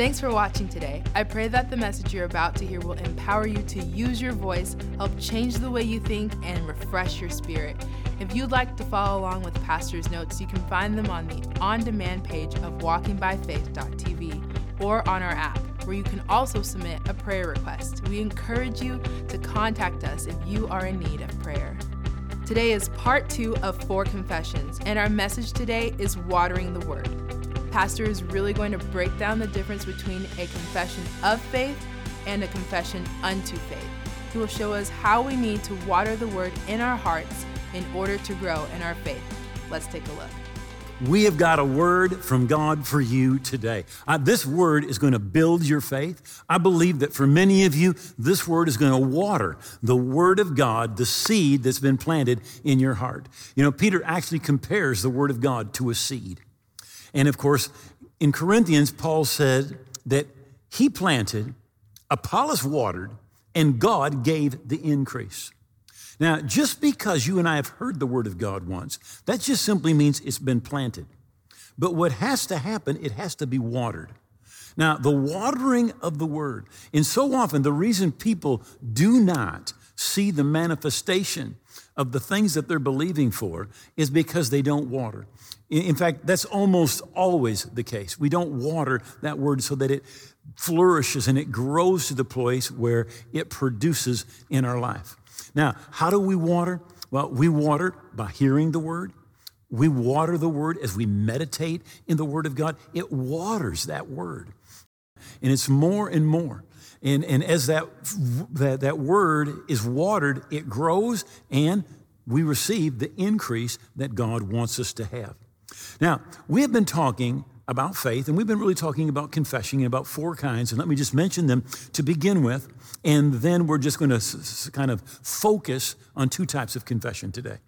Thanks for watching today. I pray that the message you're about to hear will empower you to use your voice, help change the way you think, and refresh your spirit. If you'd like to follow along with Pastor's notes, you can find them on the on demand page of walkingbyfaith.tv or on our app, where you can also submit a prayer request. We encourage you to contact us if you are in need of prayer. Today is part two of four confessions, and our message today is watering the word. Pastor is really going to break down the difference between a confession of faith and a confession unto faith. He will show us how we need to water the word in our hearts in order to grow in our faith. Let's take a look. We have got a word from God for you today. Uh, this word is going to build your faith. I believe that for many of you, this word is going to water the word of God, the seed that's been planted in your heart. You know, Peter actually compares the word of God to a seed. And of course, in Corinthians, Paul said that he planted, Apollos watered, and God gave the increase. Now, just because you and I have heard the word of God once, that just simply means it's been planted. But what has to happen, it has to be watered. Now, the watering of the word, and so often the reason people do not see the manifestation of the things that they're believing for is because they don't water. In fact, that's almost always the case. We don't water that word so that it flourishes and it grows to the place where it produces in our life. Now, how do we water? Well, we water by hearing the word. We water the word as we meditate in the word of God. It waters that word. And it's more and more. And, and as that, that, that word is watered, it grows and we receive the increase that God wants us to have. Now, we have been talking about faith, and we've been really talking about confession about four kinds, and let me just mention them to begin with, and then we're just going to kind of focus on two types of confession today.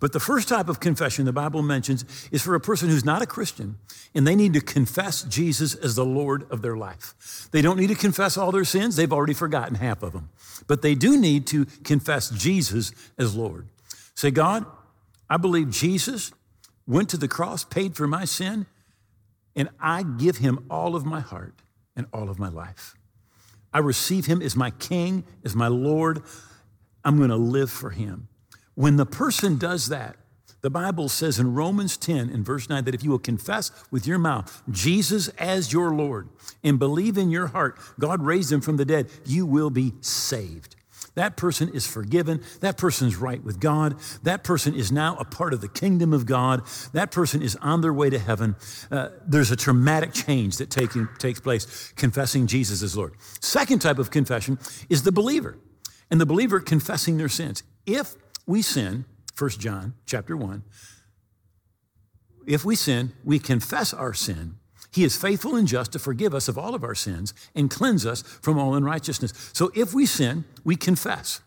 But the first type of confession the Bible mentions is for a person who's not a Christian and they need to confess Jesus as the Lord of their life. They don't need to confess all their sins, they've already forgotten half of them. But they do need to confess Jesus as Lord. Say, God, I believe Jesus went to the cross, paid for my sin, and I give him all of my heart and all of my life. I receive him as my king, as my Lord. I'm going to live for him. When the person does that, the Bible says in Romans 10 in verse 9 that if you will confess with your mouth Jesus as your Lord and believe in your heart God raised him from the dead, you will be saved. That person is forgiven. That person is right with God. That person is now a part of the kingdom of God. That person is on their way to heaven. Uh, there's a traumatic change that taking, takes place confessing Jesus as Lord. Second type of confession is the believer, and the believer confessing their sins. If we sin, 1 John chapter 1, if we sin, we confess our sin he is faithful and just to forgive us of all of our sins and cleanse us from all unrighteousness. So if we sin, we confess.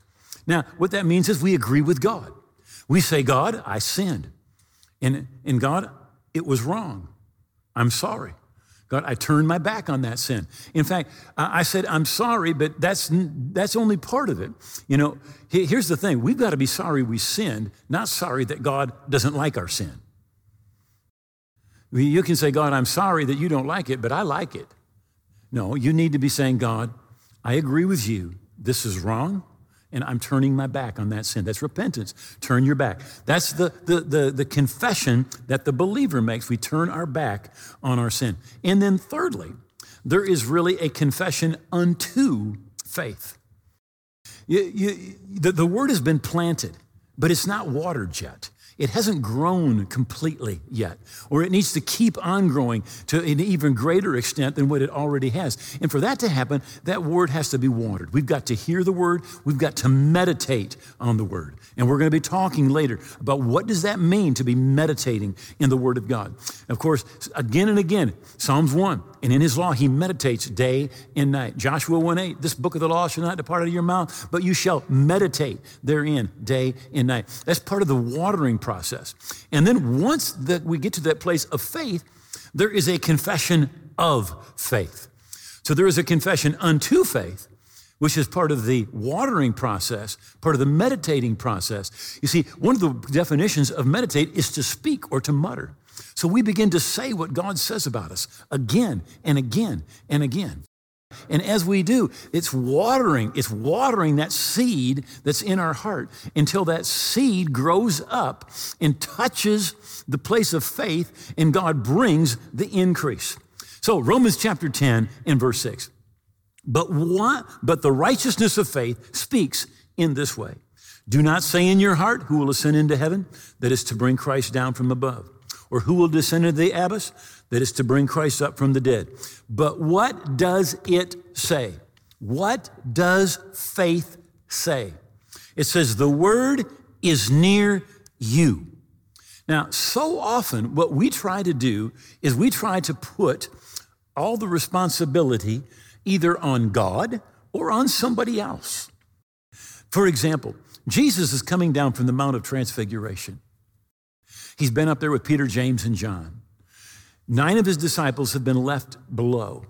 Now, what that means is we agree with God. We say, God, I sinned. And, and God, it was wrong. I'm sorry. God, I turned my back on that sin. In fact, I said, I'm sorry, but that's, that's only part of it. You know, here's the thing we've got to be sorry we sinned, not sorry that God doesn't like our sin. You can say, God, I'm sorry that you don't like it, but I like it. No, you need to be saying, God, I agree with you. This is wrong, and I'm turning my back on that sin. That's repentance. Turn your back. That's the, the, the, the confession that the believer makes. We turn our back on our sin. And then, thirdly, there is really a confession unto faith. You, you, the, the word has been planted, but it's not watered yet. It hasn't grown completely yet, or it needs to keep on growing to an even greater extent than what it already has. And for that to happen, that word has to be watered. We've got to hear the word, we've got to meditate on the word. And we're going to be talking later about what does that mean to be meditating in the word of God. Of course, again and again, Psalms 1, and in his law he meditates day and night. Joshua 1 8, this book of the law shall not depart out of your mouth, but you shall meditate therein day and night. That's part of the watering process. And then once that we get to that place of faith, there is a confession of faith. So there is a confession unto faith, which is part of the watering process, part of the meditating process. You see, one of the definitions of meditate is to speak or to mutter. So we begin to say what God says about us again and again and again. And as we do, it's watering, it's watering that seed that's in our heart until that seed grows up and touches the place of faith and God brings the increase. So Romans chapter 10 and verse 6. But what but the righteousness of faith speaks in this way. Do not say in your heart, who will ascend into heaven? That is to bring Christ down from above. Or who will descend into the abyss? That is to bring Christ up from the dead. But what does it say? What does faith say? It says, the word is near you. Now, so often what we try to do is we try to put all the responsibility either on God or on somebody else. For example, Jesus is coming down from the Mount of Transfiguration. He's been up there with Peter, James, and John. Nine of his disciples have been left below.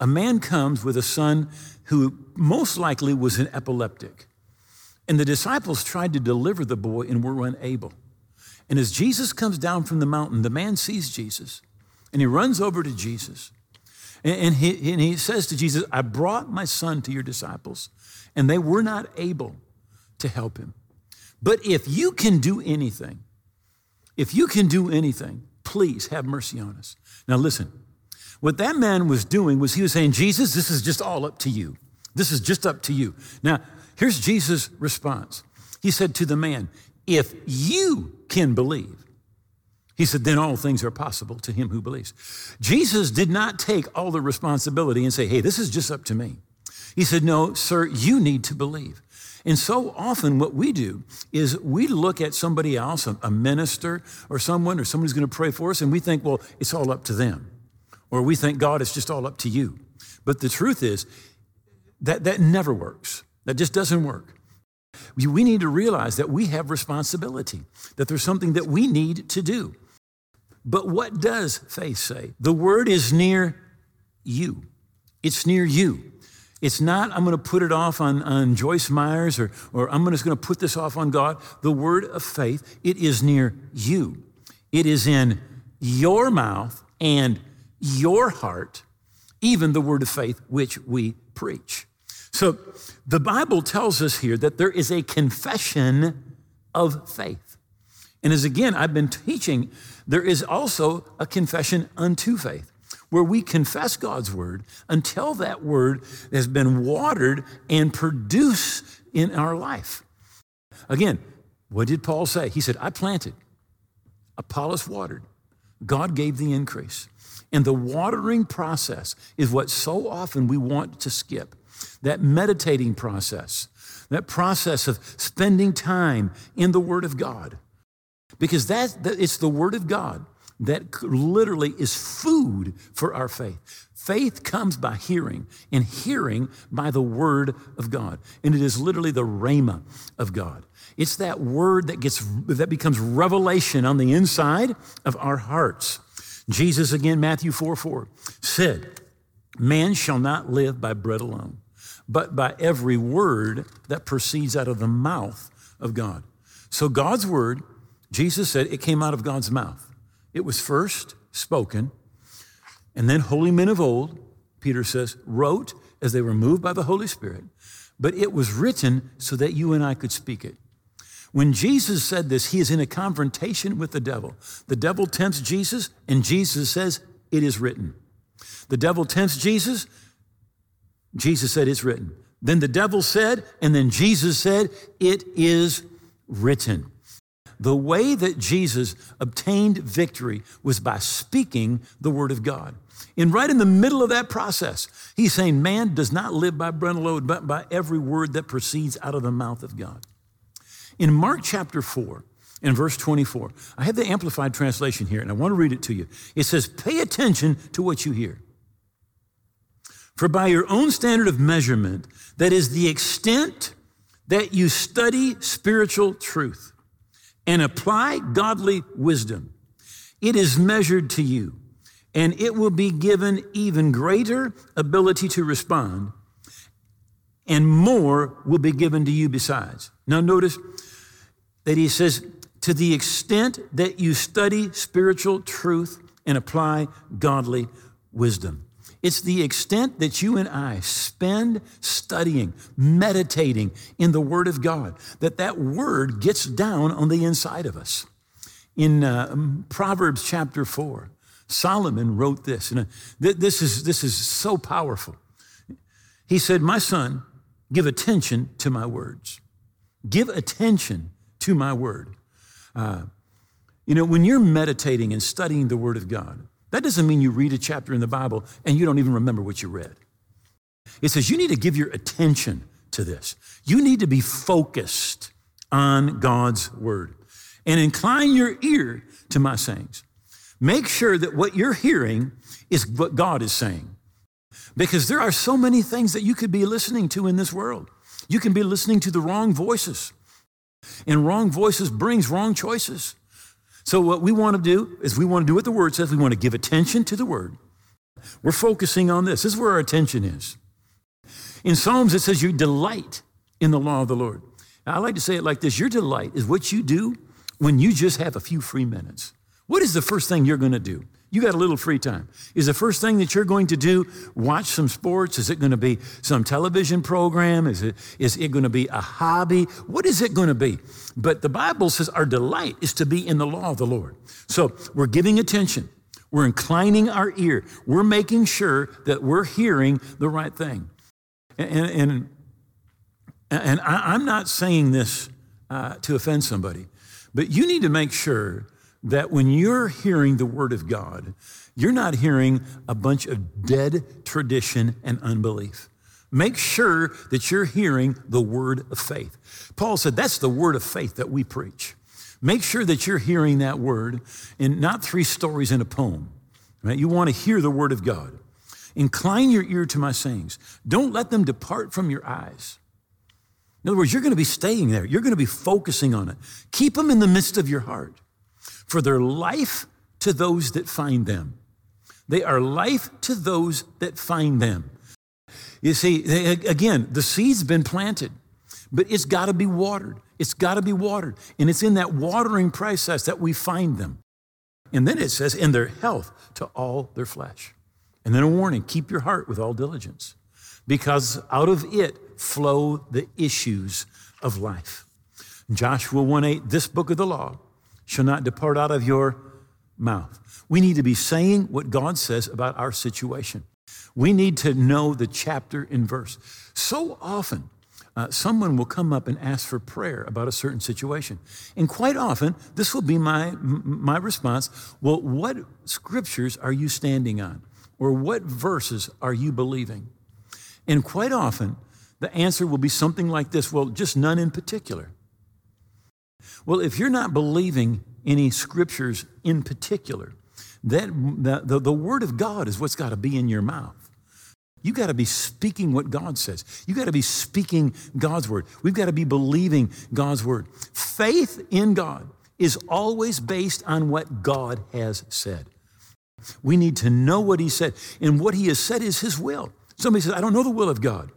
A man comes with a son who most likely was an epileptic. And the disciples tried to deliver the boy and were unable. And as Jesus comes down from the mountain, the man sees Jesus and he runs over to Jesus. And he, and he says to Jesus, I brought my son to your disciples, and they were not able to help him. But if you can do anything, if you can do anything, please have mercy on us. Now, listen, what that man was doing was he was saying, Jesus, this is just all up to you. This is just up to you. Now, here's Jesus' response. He said to the man, If you can believe, he said, then all things are possible to him who believes. Jesus did not take all the responsibility and say, hey, this is just up to me. He said, no, sir, you need to believe. And so often, what we do is we look at somebody else, a minister or someone, or someone who's going to pray for us, and we think, well, it's all up to them. Or we think, God, it's just all up to you. But the truth is that that never works. That just doesn't work. We need to realize that we have responsibility, that there's something that we need to do. But what does faith say? The word is near you. It's near you. It's not, I'm going to put it off on, on Joyce Myers or, or I'm just going to put this off on God. The word of faith, it is near you. It is in your mouth and your heart, even the word of faith which we preach. So the Bible tells us here that there is a confession of faith. And as again, I've been teaching there is also a confession unto faith, where we confess God's word until that word has been watered and produced in our life. Again, what did Paul say? He said, I planted, Apollos watered, God gave the increase. And the watering process is what so often we want to skip that meditating process, that process of spending time in the Word of God because that, it's the Word of God that literally is food for our faith. Faith comes by hearing, and hearing by the Word of God. And it is literally the rhema of God. It's that word that gets that becomes revelation on the inside of our hearts. Jesus again, Matthew 4 4, said, Man shall not live by bread alone, but by every word that proceeds out of the mouth of God. So God's word Jesus said it came out of God's mouth. It was first spoken, and then holy men of old, Peter says, wrote as they were moved by the Holy Spirit, but it was written so that you and I could speak it. When Jesus said this, he is in a confrontation with the devil. The devil tempts Jesus, and Jesus says, It is written. The devil tempts Jesus, Jesus said, It's written. Then the devil said, and then Jesus said, It is written. The way that Jesus obtained victory was by speaking the word of God. And right in the middle of that process, he's saying, Man does not live by bread alone, but by every word that proceeds out of the mouth of God. In Mark chapter 4, in verse 24, I have the Amplified translation here, and I want to read it to you. It says, Pay attention to what you hear. For by your own standard of measurement, that is the extent that you study spiritual truth and apply godly wisdom, it is measured to you, and it will be given even greater ability to respond, and more will be given to you besides. Now, notice that he says, to the extent that you study spiritual truth and apply godly wisdom. It's the extent that you and I spend studying, meditating in the Word of God, that that Word gets down on the inside of us. In uh, Proverbs chapter 4, Solomon wrote this, and uh, this, is, this is so powerful. He said, My son, give attention to my words. Give attention to my word. Uh, you know, when you're meditating and studying the Word of God, that doesn't mean you read a chapter in the Bible and you don't even remember what you read. It says you need to give your attention to this. You need to be focused on God's Word and incline your ear to my sayings. Make sure that what you're hearing is what God is saying. Because there are so many things that you could be listening to in this world. You can be listening to the wrong voices. And wrong voices brings wrong choices. So what we want to do is we want to do what the word says. We want to give attention to the word. We're focusing on this. This is where our attention is. In Psalms, it says you delight in the law of the Lord. Now, I like to say it like this Your delight is what you do when you just have a few free minutes. What is the first thing you're going to do? You got a little free time. Is the first thing that you're going to do watch some sports? Is it going to be some television program? Is it, is it going to be a hobby? What is it going to be? But the Bible says our delight is to be in the law of the Lord. So we're giving attention. We're inclining our ear. We're making sure that we're hearing the right thing. And, and, and I, am not saying this uh, to offend somebody, but you need to make sure that when you're hearing the Word of God, you're not hearing a bunch of dead tradition and unbelief. Make sure that you're hearing the word of faith. Paul said that's the word of faith that we preach. Make sure that you're hearing that word and not three stories in a poem. Right? You want to hear the word of God. Incline your ear to my sayings. Don't let them depart from your eyes. In other words, you're going to be staying there. You're going to be focusing on it. Keep them in the midst of your heart for their life to those that find them. They are life to those that find them. You see, again, the seed's been planted, but it's got to be watered. It's got to be watered. And it's in that watering process that we find them. And then it says, in their health to all their flesh. And then a warning keep your heart with all diligence, because out of it flow the issues of life. Joshua 1 8, this book of the law shall not depart out of your mouth. We need to be saying what God says about our situation. We need to know the chapter and verse. So often, uh, someone will come up and ask for prayer about a certain situation. And quite often, this will be my, my response Well, what scriptures are you standing on? Or what verses are you believing? And quite often, the answer will be something like this Well, just none in particular. Well, if you're not believing any scriptures in particular, that the, the, Word of God is what's got to be in your mouth. You got to be speaking what God says. You got to be speaking God's word. We've got to be believing God's word. Faith in God is always based on what God has said. We need to know what He said, and what He has said is His will. Somebody says, I don't know the will of God.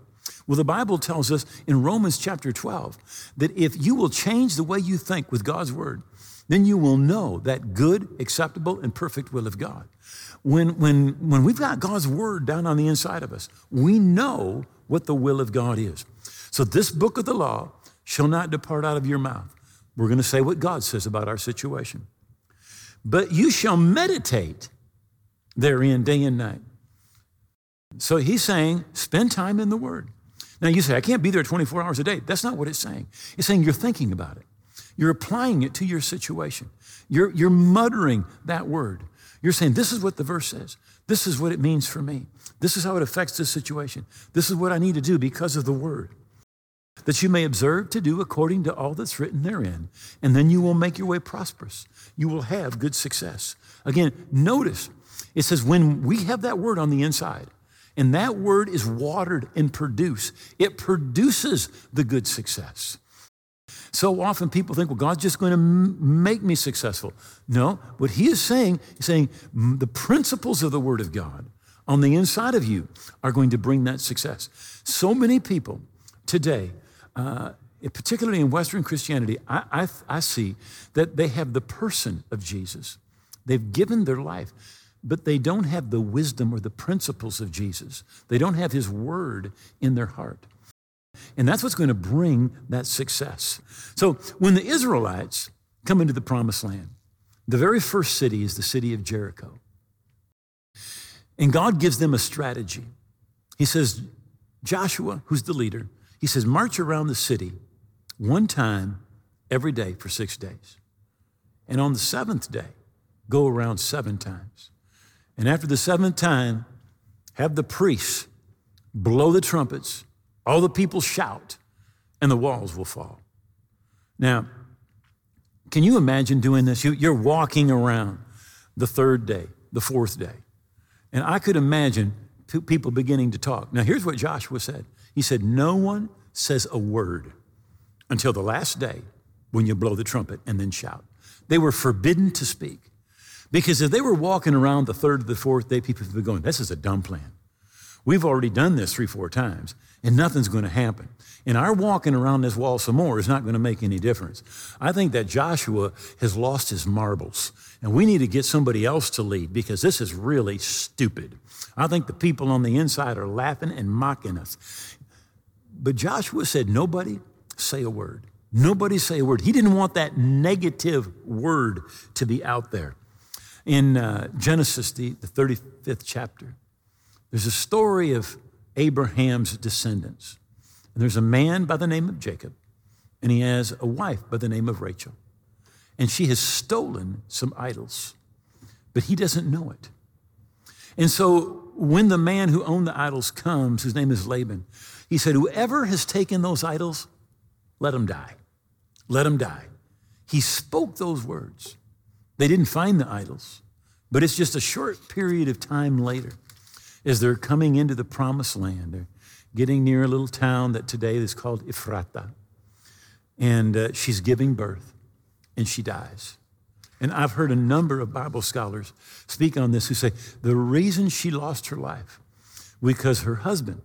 Well, the Bible tells us in Romans chapter 12 that if you will change the way you think with God's word, then you will know that good, acceptable, and perfect will of God. When, when, when we've got God's word down on the inside of us, we know what the will of God is. So, this book of the law shall not depart out of your mouth. We're going to say what God says about our situation. But you shall meditate therein day and night. So, he's saying, spend time in the word. Now you say, I can't be there 24 hours a day. That's not what it's saying. It's saying you're thinking about it. You're applying it to your situation. You're, you're muttering that word. You're saying, This is what the verse says. This is what it means for me. This is how it affects this situation. This is what I need to do because of the word. That you may observe to do according to all that's written therein, and then you will make your way prosperous. You will have good success. Again, notice it says, when we have that word on the inside, and that word is watered and produced. It produces the good success. So often people think, well, God's just going to make me successful. No, what he is saying, he's saying the principles of the word of God on the inside of you are going to bring that success. So many people today, uh, particularly in Western Christianity, I, I, I see that they have the person of Jesus. They've given their life, but they don't have the wisdom or the principles of Jesus. They don't have his word in their heart. And that's what's going to bring that success. So when the Israelites come into the promised land, the very first city is the city of Jericho. And God gives them a strategy. He says, Joshua, who's the leader, he says, march around the city one time every day for six days. And on the seventh day, go around seven times. And after the seventh time, have the priests blow the trumpets, all the people shout, and the walls will fall. Now, can you imagine doing this? You're walking around the third day, the fourth day. And I could imagine people beginning to talk. Now, here's what Joshua said He said, No one says a word until the last day when you blow the trumpet and then shout. They were forbidden to speak. Because if they were walking around the third the fourth day, people would be going, This is a dumb plan. We've already done this three, four times, and nothing's going to happen. And our walking around this wall some more is not going to make any difference. I think that Joshua has lost his marbles, and we need to get somebody else to lead because this is really stupid. I think the people on the inside are laughing and mocking us. But Joshua said, Nobody say a word. Nobody say a word. He didn't want that negative word to be out there. In uh, Genesis, the, the 35th chapter, there's a story of Abraham's descendants. And there's a man by the name of Jacob, and he has a wife by the name of Rachel. And she has stolen some idols, but he doesn't know it. And so when the man who owned the idols comes, whose name is Laban, he said, Whoever has taken those idols, let him die. Let him die. He spoke those words. They didn't find the idols, but it's just a short period of time later as they're coming into the promised land. They're getting near a little town that today is called Ephrata. And uh, she's giving birth and she dies. And I've heard a number of Bible scholars speak on this who say the reason she lost her life because her husband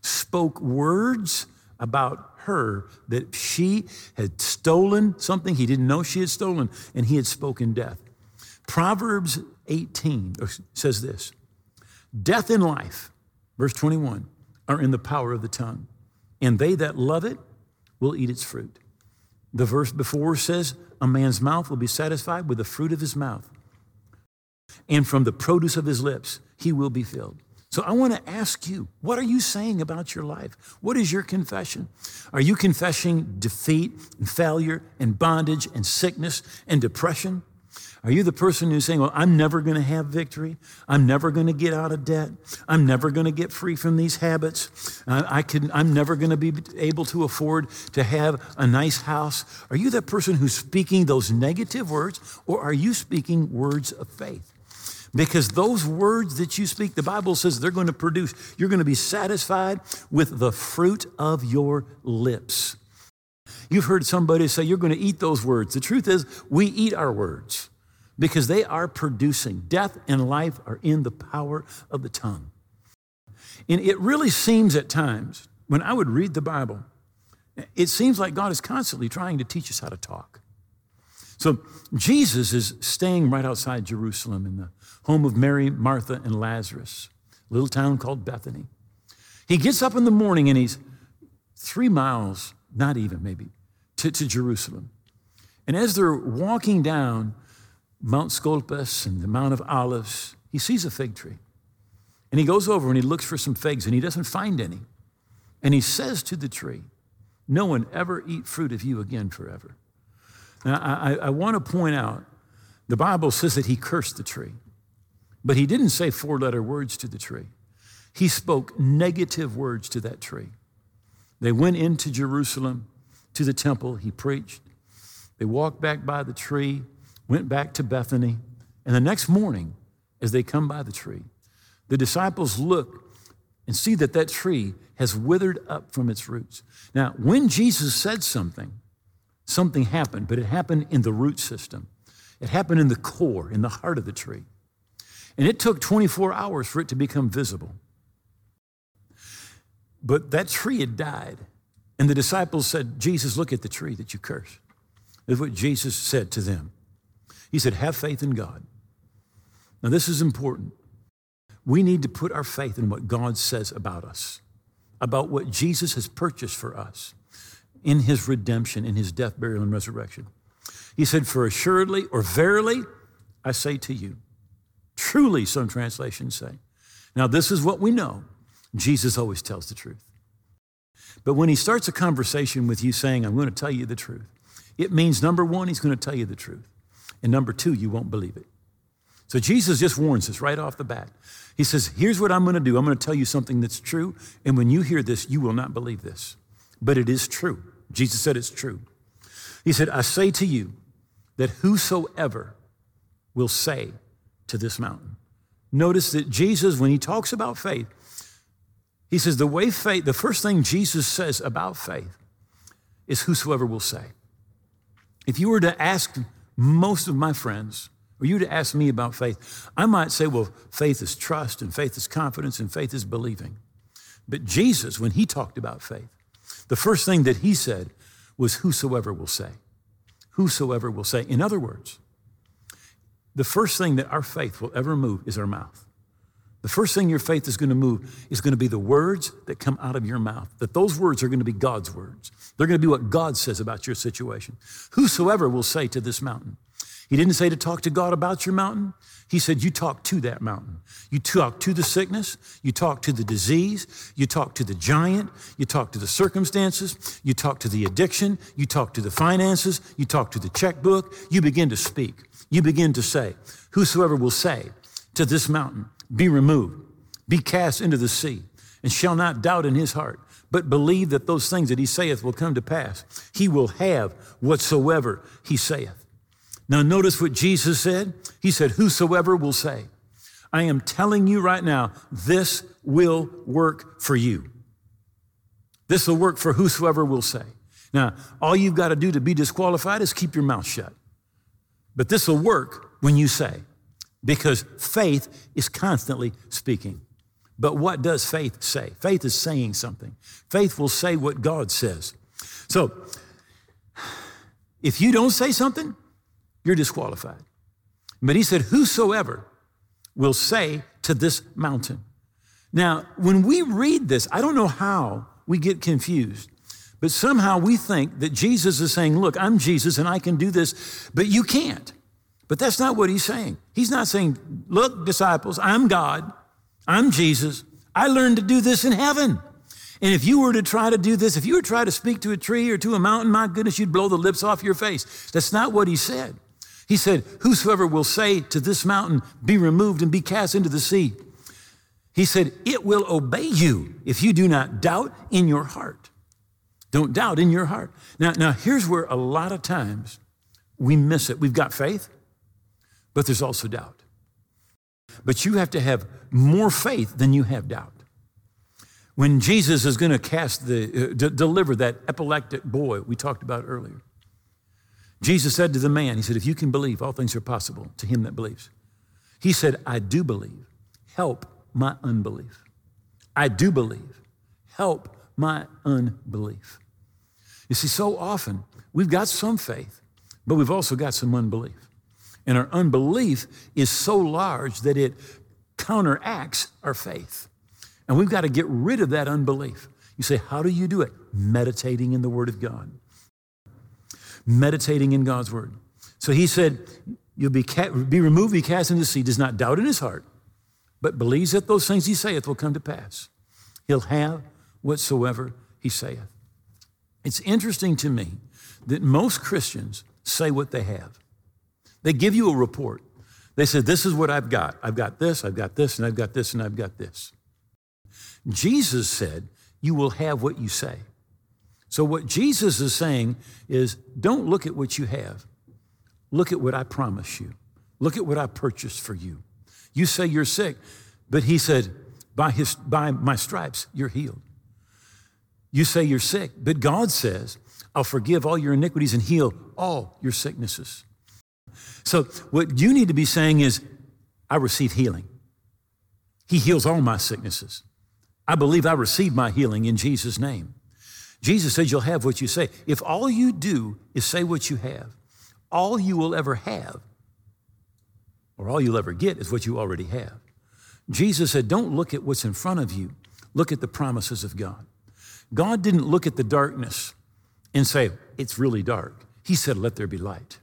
spoke words about her that she had stolen something he didn't know she had stolen and he had spoken death. Proverbs 18 says this Death and life, verse 21, are in the power of the tongue, and they that love it will eat its fruit. The verse before says, A man's mouth will be satisfied with the fruit of his mouth, and from the produce of his lips he will be filled. So I want to ask you, what are you saying about your life? What is your confession? Are you confessing defeat and failure and bondage and sickness and depression? Are you the person who's saying, Well, I'm never going to have victory. I'm never going to get out of debt. I'm never going to get free from these habits. Uh, I can, I'm never going to be able to afford to have a nice house. Are you that person who's speaking those negative words, or are you speaking words of faith? Because those words that you speak, the Bible says they're going to produce, you're going to be satisfied with the fruit of your lips. You've heard somebody say you're going to eat those words. The truth is, we eat our words because they are producing. Death and life are in the power of the tongue. And it really seems at times, when I would read the Bible, it seems like God is constantly trying to teach us how to talk. So Jesus is staying right outside Jerusalem in the home of Mary, Martha, and Lazarus, little town called Bethany. He gets up in the morning and he's three miles, not even maybe, to, to Jerusalem. And as they're walking down Mount Scopus and the Mount of Olives, he sees a fig tree. And he goes over and he looks for some figs and he doesn't find any. And he says to the tree, No one ever eat fruit of you again forever. Now, I, I want to point out the Bible says that he cursed the tree. But he didn't say four letter words to the tree. He spoke negative words to that tree. They went into Jerusalem to the temple. He preached. They walked back by the tree, went back to Bethany. And the next morning, as they come by the tree, the disciples look and see that that tree has withered up from its roots. Now, when Jesus said something, something happened, but it happened in the root system. It happened in the core, in the heart of the tree. And it took 24 hours for it to become visible. But that tree had died. And the disciples said, Jesus, look at the tree that you cursed. This is what Jesus said to them. He said, Have faith in God. Now, this is important. We need to put our faith in what God says about us, about what Jesus has purchased for us in his redemption, in his death, burial, and resurrection. He said, For assuredly or verily, I say to you, truly, some translations say. Now, this is what we know Jesus always tells the truth. But when he starts a conversation with you saying, I'm going to tell you the truth, it means number one, he's going to tell you the truth. And number two, you won't believe it. So Jesus just warns us right off the bat. He says, Here's what I'm going to do. I'm going to tell you something that's true. And when you hear this, you will not believe this. But it is true. Jesus said it's true. He said, I say to you that whosoever will say to this mountain. Notice that Jesus, when he talks about faith, he says the way faith, the first thing Jesus says about faith is whosoever will say. If you were to ask most of my friends, or you to ask me about faith, I might say, well, faith is trust, and faith is confidence, and faith is believing. But Jesus, when he talked about faith, the first thing that he said was, whosoever will say. Whosoever will say. In other words, the first thing that our faith will ever move is our mouth. The first thing your faith is going to move is going to be the words that come out of your mouth. That those words are going to be God's words. They're going to be what God says about your situation. Whosoever will say to this mountain, he didn't say to talk to God about your mountain. He said, You talk to that mountain. You talk to the sickness. You talk to the disease. You talk to the giant. You talk to the circumstances. You talk to the addiction. You talk to the finances. You talk to the checkbook. You begin to speak. You begin to say, Whosoever will say to this mountain, Be removed, be cast into the sea, and shall not doubt in his heart, but believe that those things that he saith will come to pass, he will have whatsoever he saith. Now, notice what Jesus said. He said, Whosoever will say, I am telling you right now, this will work for you. This will work for whosoever will say. Now, all you've got to do to be disqualified is keep your mouth shut. But this will work when you say, because faith is constantly speaking. But what does faith say? Faith is saying something. Faith will say what God says. So, if you don't say something, you're disqualified. But he said, Whosoever will say to this mountain. Now, when we read this, I don't know how we get confused, but somehow we think that Jesus is saying, Look, I'm Jesus and I can do this, but you can't. But that's not what he's saying. He's not saying, Look, disciples, I'm God, I'm Jesus. I learned to do this in heaven. And if you were to try to do this, if you were to try to speak to a tree or to a mountain, my goodness, you'd blow the lips off your face. That's not what he said. He said, Whosoever will say to this mountain, Be removed and be cast into the sea, he said, It will obey you if you do not doubt in your heart. Don't doubt in your heart. Now, now here's where a lot of times we miss it. We've got faith, but there's also doubt. But you have to have more faith than you have doubt. When Jesus is going to cast the, uh, d- deliver that epileptic boy we talked about earlier, Jesus said to the man, He said, If you can believe, all things are possible to him that believes. He said, I do believe. Help my unbelief. I do believe. Help my unbelief. You see, so often we've got some faith, but we've also got some unbelief. And our unbelief is so large that it counteracts our faith. And we've got to get rid of that unbelief. You say, How do you do it? Meditating in the Word of God meditating in God's word. So he said, You'll be, ca- be removed, be cast into the sea, does not doubt in his heart, but believes that those things he saith will come to pass. He'll have whatsoever he saith. It's interesting to me that most Christians say what they have. They give you a report. They say, This is what I've got. I've got this, I've got this, and I've got this, and I've got this. Jesus said, You will have what you say. So, what Jesus is saying is don't look at what you have, look at what I promise you, look at what I purchased for you. You say you're sick, but he said, by, his, by my stripes, you're healed. You say you're sick, but God says, I'll forgive all your iniquities and heal all your sicknesses. So, what you need to be saying is, I receive healing. He heals all my sicknesses. I believe I receive my healing in Jesus' name. Jesus said, You'll have what you say. If all you do is say what you have, all you will ever have, or all you'll ever get, is what you already have. Jesus said, Don't look at what's in front of you, look at the promises of God. God didn't look at the darkness and say, It's really dark. He said, Let there be light.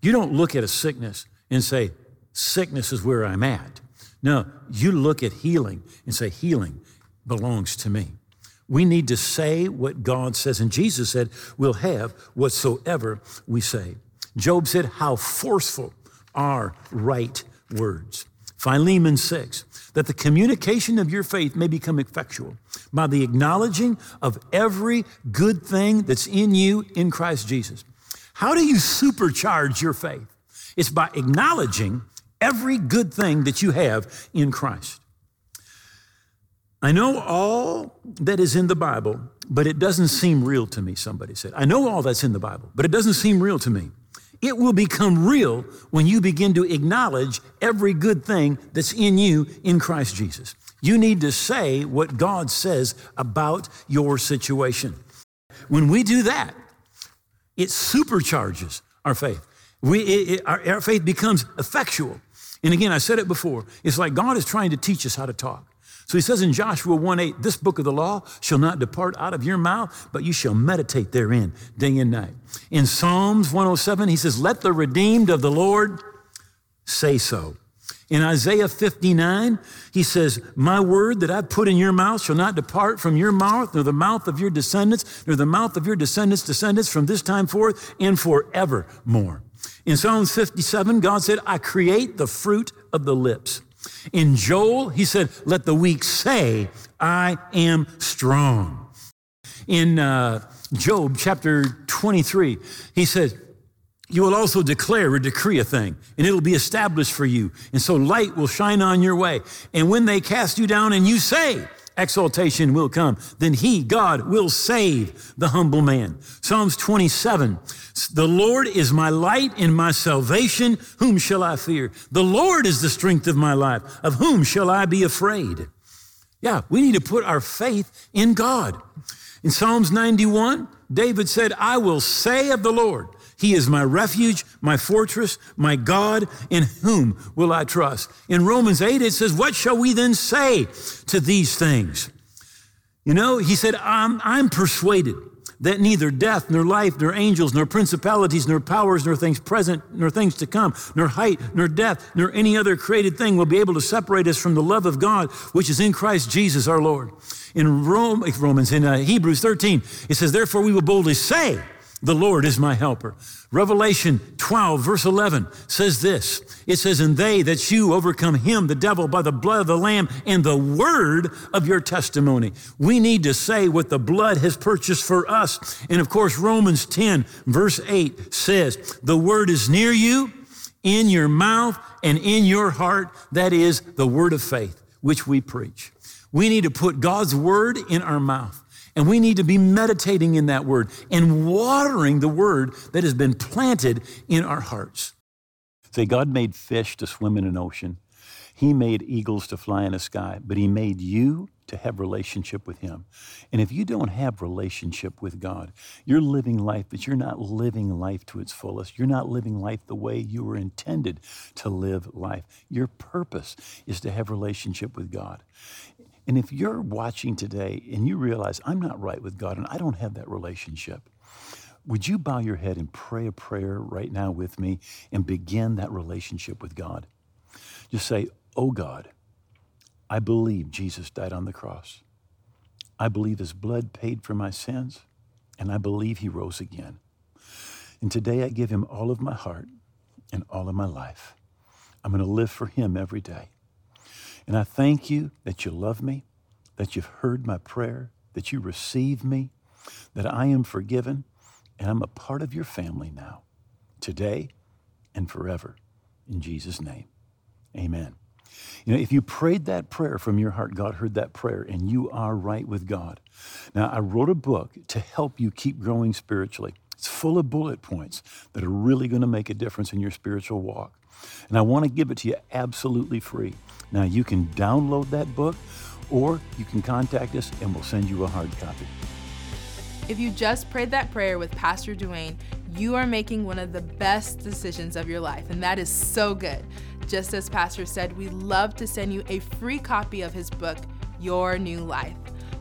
You don't look at a sickness and say, Sickness is where I'm at. No, you look at healing and say, Healing belongs to me. We need to say what God says. And Jesus said, We'll have whatsoever we say. Job said, How forceful are right words. Philemon 6, that the communication of your faith may become effectual by the acknowledging of every good thing that's in you in Christ Jesus. How do you supercharge your faith? It's by acknowledging every good thing that you have in Christ. I know all that is in the Bible, but it doesn't seem real to me, somebody said. I know all that's in the Bible, but it doesn't seem real to me. It will become real when you begin to acknowledge every good thing that's in you in Christ Jesus. You need to say what God says about your situation. When we do that, it supercharges our faith. We, it, it, our, our faith becomes effectual. And again, I said it before. It's like God is trying to teach us how to talk. So he says in Joshua 1 8, this book of the law shall not depart out of your mouth, but you shall meditate therein day and night. In Psalms 107, he says, Let the redeemed of the Lord say so. In Isaiah 59, he says, My word that I put in your mouth shall not depart from your mouth, nor the mouth of your descendants, nor the mouth of your descendants' descendants from this time forth and forevermore. In Psalms 57, God said, I create the fruit of the lips. In Joel, he said, Let the weak say, I am strong. In uh, Job chapter 23, he says, You will also declare or decree a thing, and it'll be established for you. And so light will shine on your way. And when they cast you down and you say, exaltation will come. Then he, God, will save the humble man. Psalms 27. The Lord is my light and my salvation. Whom shall I fear? The Lord is the strength of my life. Of whom shall I be afraid? Yeah, we need to put our faith in God. In Psalms 91, David said, I will say of the Lord, he is my refuge, my fortress, my God, in whom will I trust? In Romans 8, it says, What shall we then say to these things? You know, he said, I'm, I'm persuaded that neither death, nor life, nor angels, nor principalities, nor powers, nor things present, nor things to come, nor height, nor depth, nor any other created thing will be able to separate us from the love of God, which is in Christ Jesus our Lord. In Rome, Romans, in uh, Hebrews 13, it says, Therefore we will boldly say, the Lord is my helper. Revelation 12, verse 11 says this It says, And they that you overcome him, the devil, by the blood of the Lamb and the word of your testimony. We need to say what the blood has purchased for us. And of course, Romans 10, verse 8 says, The word is near you, in your mouth and in your heart. That is the word of faith, which we preach. We need to put God's word in our mouth. And we need to be meditating in that word and watering the word that has been planted in our hearts. Say, God made fish to swim in an ocean. He made eagles to fly in the sky, but He made you to have relationship with Him. And if you don't have relationship with God, you're living life, but you're not living life to its fullest. You're not living life the way you were intended to live life. Your purpose is to have relationship with God. And if you're watching today and you realize I'm not right with God and I don't have that relationship, would you bow your head and pray a prayer right now with me and begin that relationship with God? Just say, Oh God, I believe Jesus died on the cross. I believe his blood paid for my sins, and I believe he rose again. And today I give him all of my heart and all of my life. I'm going to live for him every day. And I thank you that you love me, that you've heard my prayer, that you receive me, that I am forgiven, and I'm a part of your family now, today and forever. In Jesus' name, amen. You know, if you prayed that prayer from your heart, God heard that prayer, and you are right with God. Now, I wrote a book to help you keep growing spiritually. It's full of bullet points that are really going to make a difference in your spiritual walk. And I want to give it to you absolutely free. Now, you can download that book or you can contact us and we'll send you a hard copy. If you just prayed that prayer with Pastor Duane, you are making one of the best decisions of your life, and that is so good. Just as Pastor said, we love to send you a free copy of his book, Your New Life.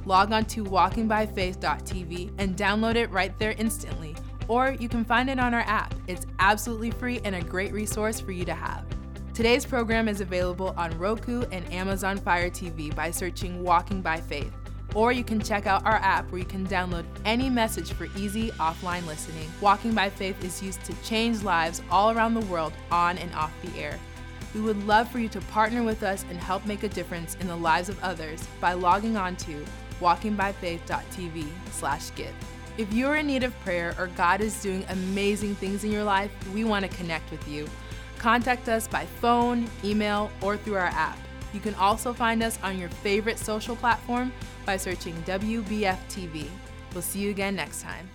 Log on to walkingbyfaith.tv and download it right there instantly, or you can find it on our app. It's absolutely free and a great resource for you to have. Today's program is available on Roku and Amazon Fire TV by searching Walking by Faith. Or you can check out our app where you can download any message for easy offline listening. Walking by Faith is used to change lives all around the world on and off the air. We would love for you to partner with us and help make a difference in the lives of others by logging on to walkingbyfaith.tv slash give. If you're in need of prayer or God is doing amazing things in your life, we want to connect with you. Contact us by phone, email, or through our app. You can also find us on your favorite social platform by searching WBF TV. We'll see you again next time.